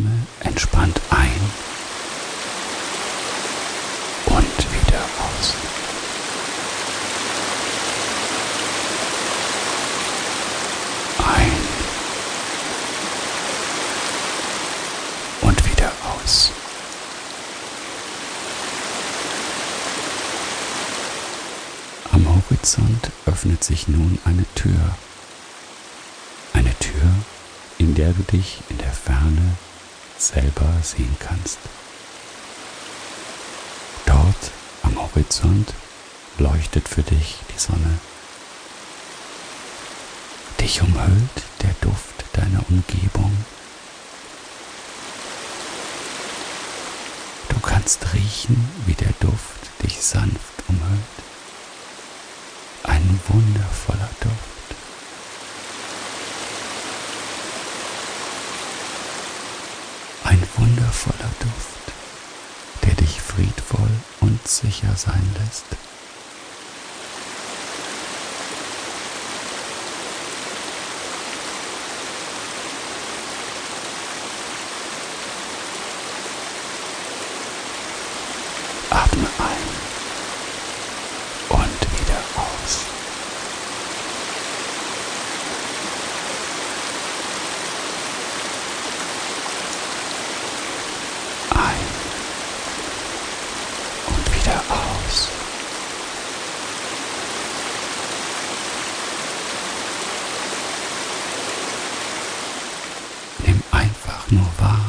Atme entspannt ein und wieder aus. Ein und wieder aus. Am Horizont öffnet sich nun eine Tür. Eine Tür, in der du dich in der Ferne selber sehen kannst. Dort am Horizont leuchtet für dich die Sonne. Dich umhüllt der Duft deiner Umgebung. Du kannst riechen, wie der Duft dich sanft umhüllt. Ein wundervoller Duft. Ein wundervoller Duft, der dich friedvoll und sicher sein lässt. Atme ein und wieder aus. Ein und wieder aus. Nimm einfach nur wahr,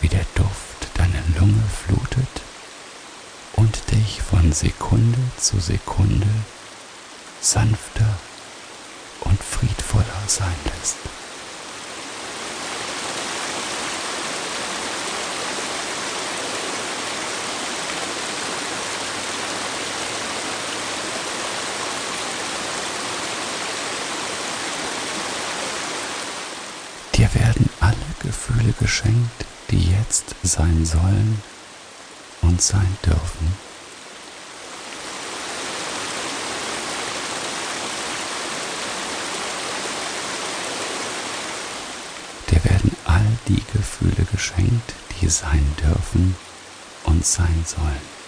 wie der Duft deine Lunge flutet und dich von Sekunde zu Sekunde sanfter und friedvoller sein lässt. Dir werden alle Gefühle geschenkt, die jetzt sein sollen und sein dürfen. Dir werden all die Gefühle geschenkt, die sein dürfen und sein sollen.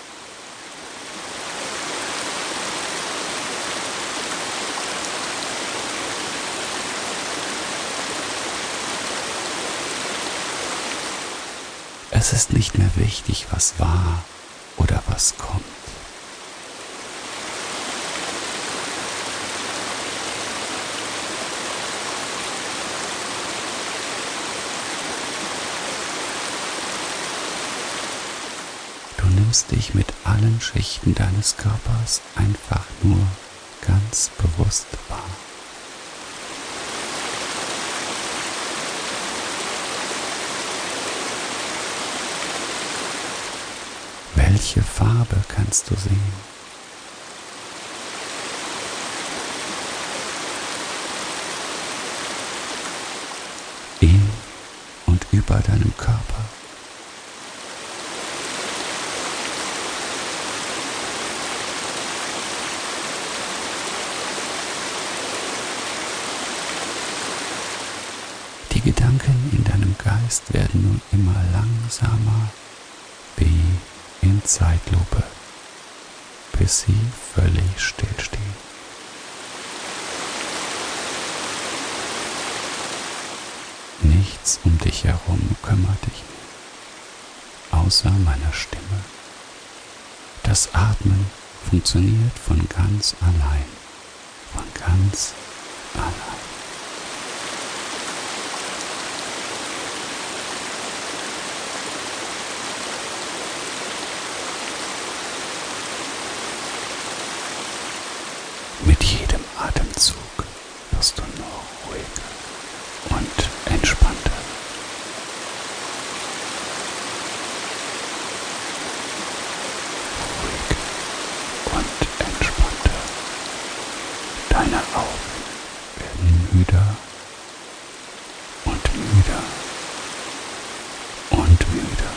Es ist nicht mehr wichtig, was war oder was kommt. Du nimmst dich mit allen Schichten deines Körpers einfach nur ganz bewusst wahr. Welche Farbe kannst du sehen? In und über deinem Körper. Die Gedanken in deinem Geist werden nun immer langsamer wie Zeitlupe, bis sie völlig stillstehen. Nichts um dich herum kümmert dich außer meiner Stimme. Das Atmen funktioniert von ganz allein, von ganz allein. Mit jedem Atemzug wirst du noch ruhiger und entspannter. Ruhig und entspannter. Deine Augen werden müder und müder und müder.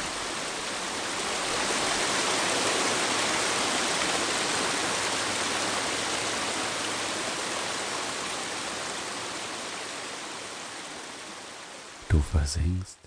Du versinkst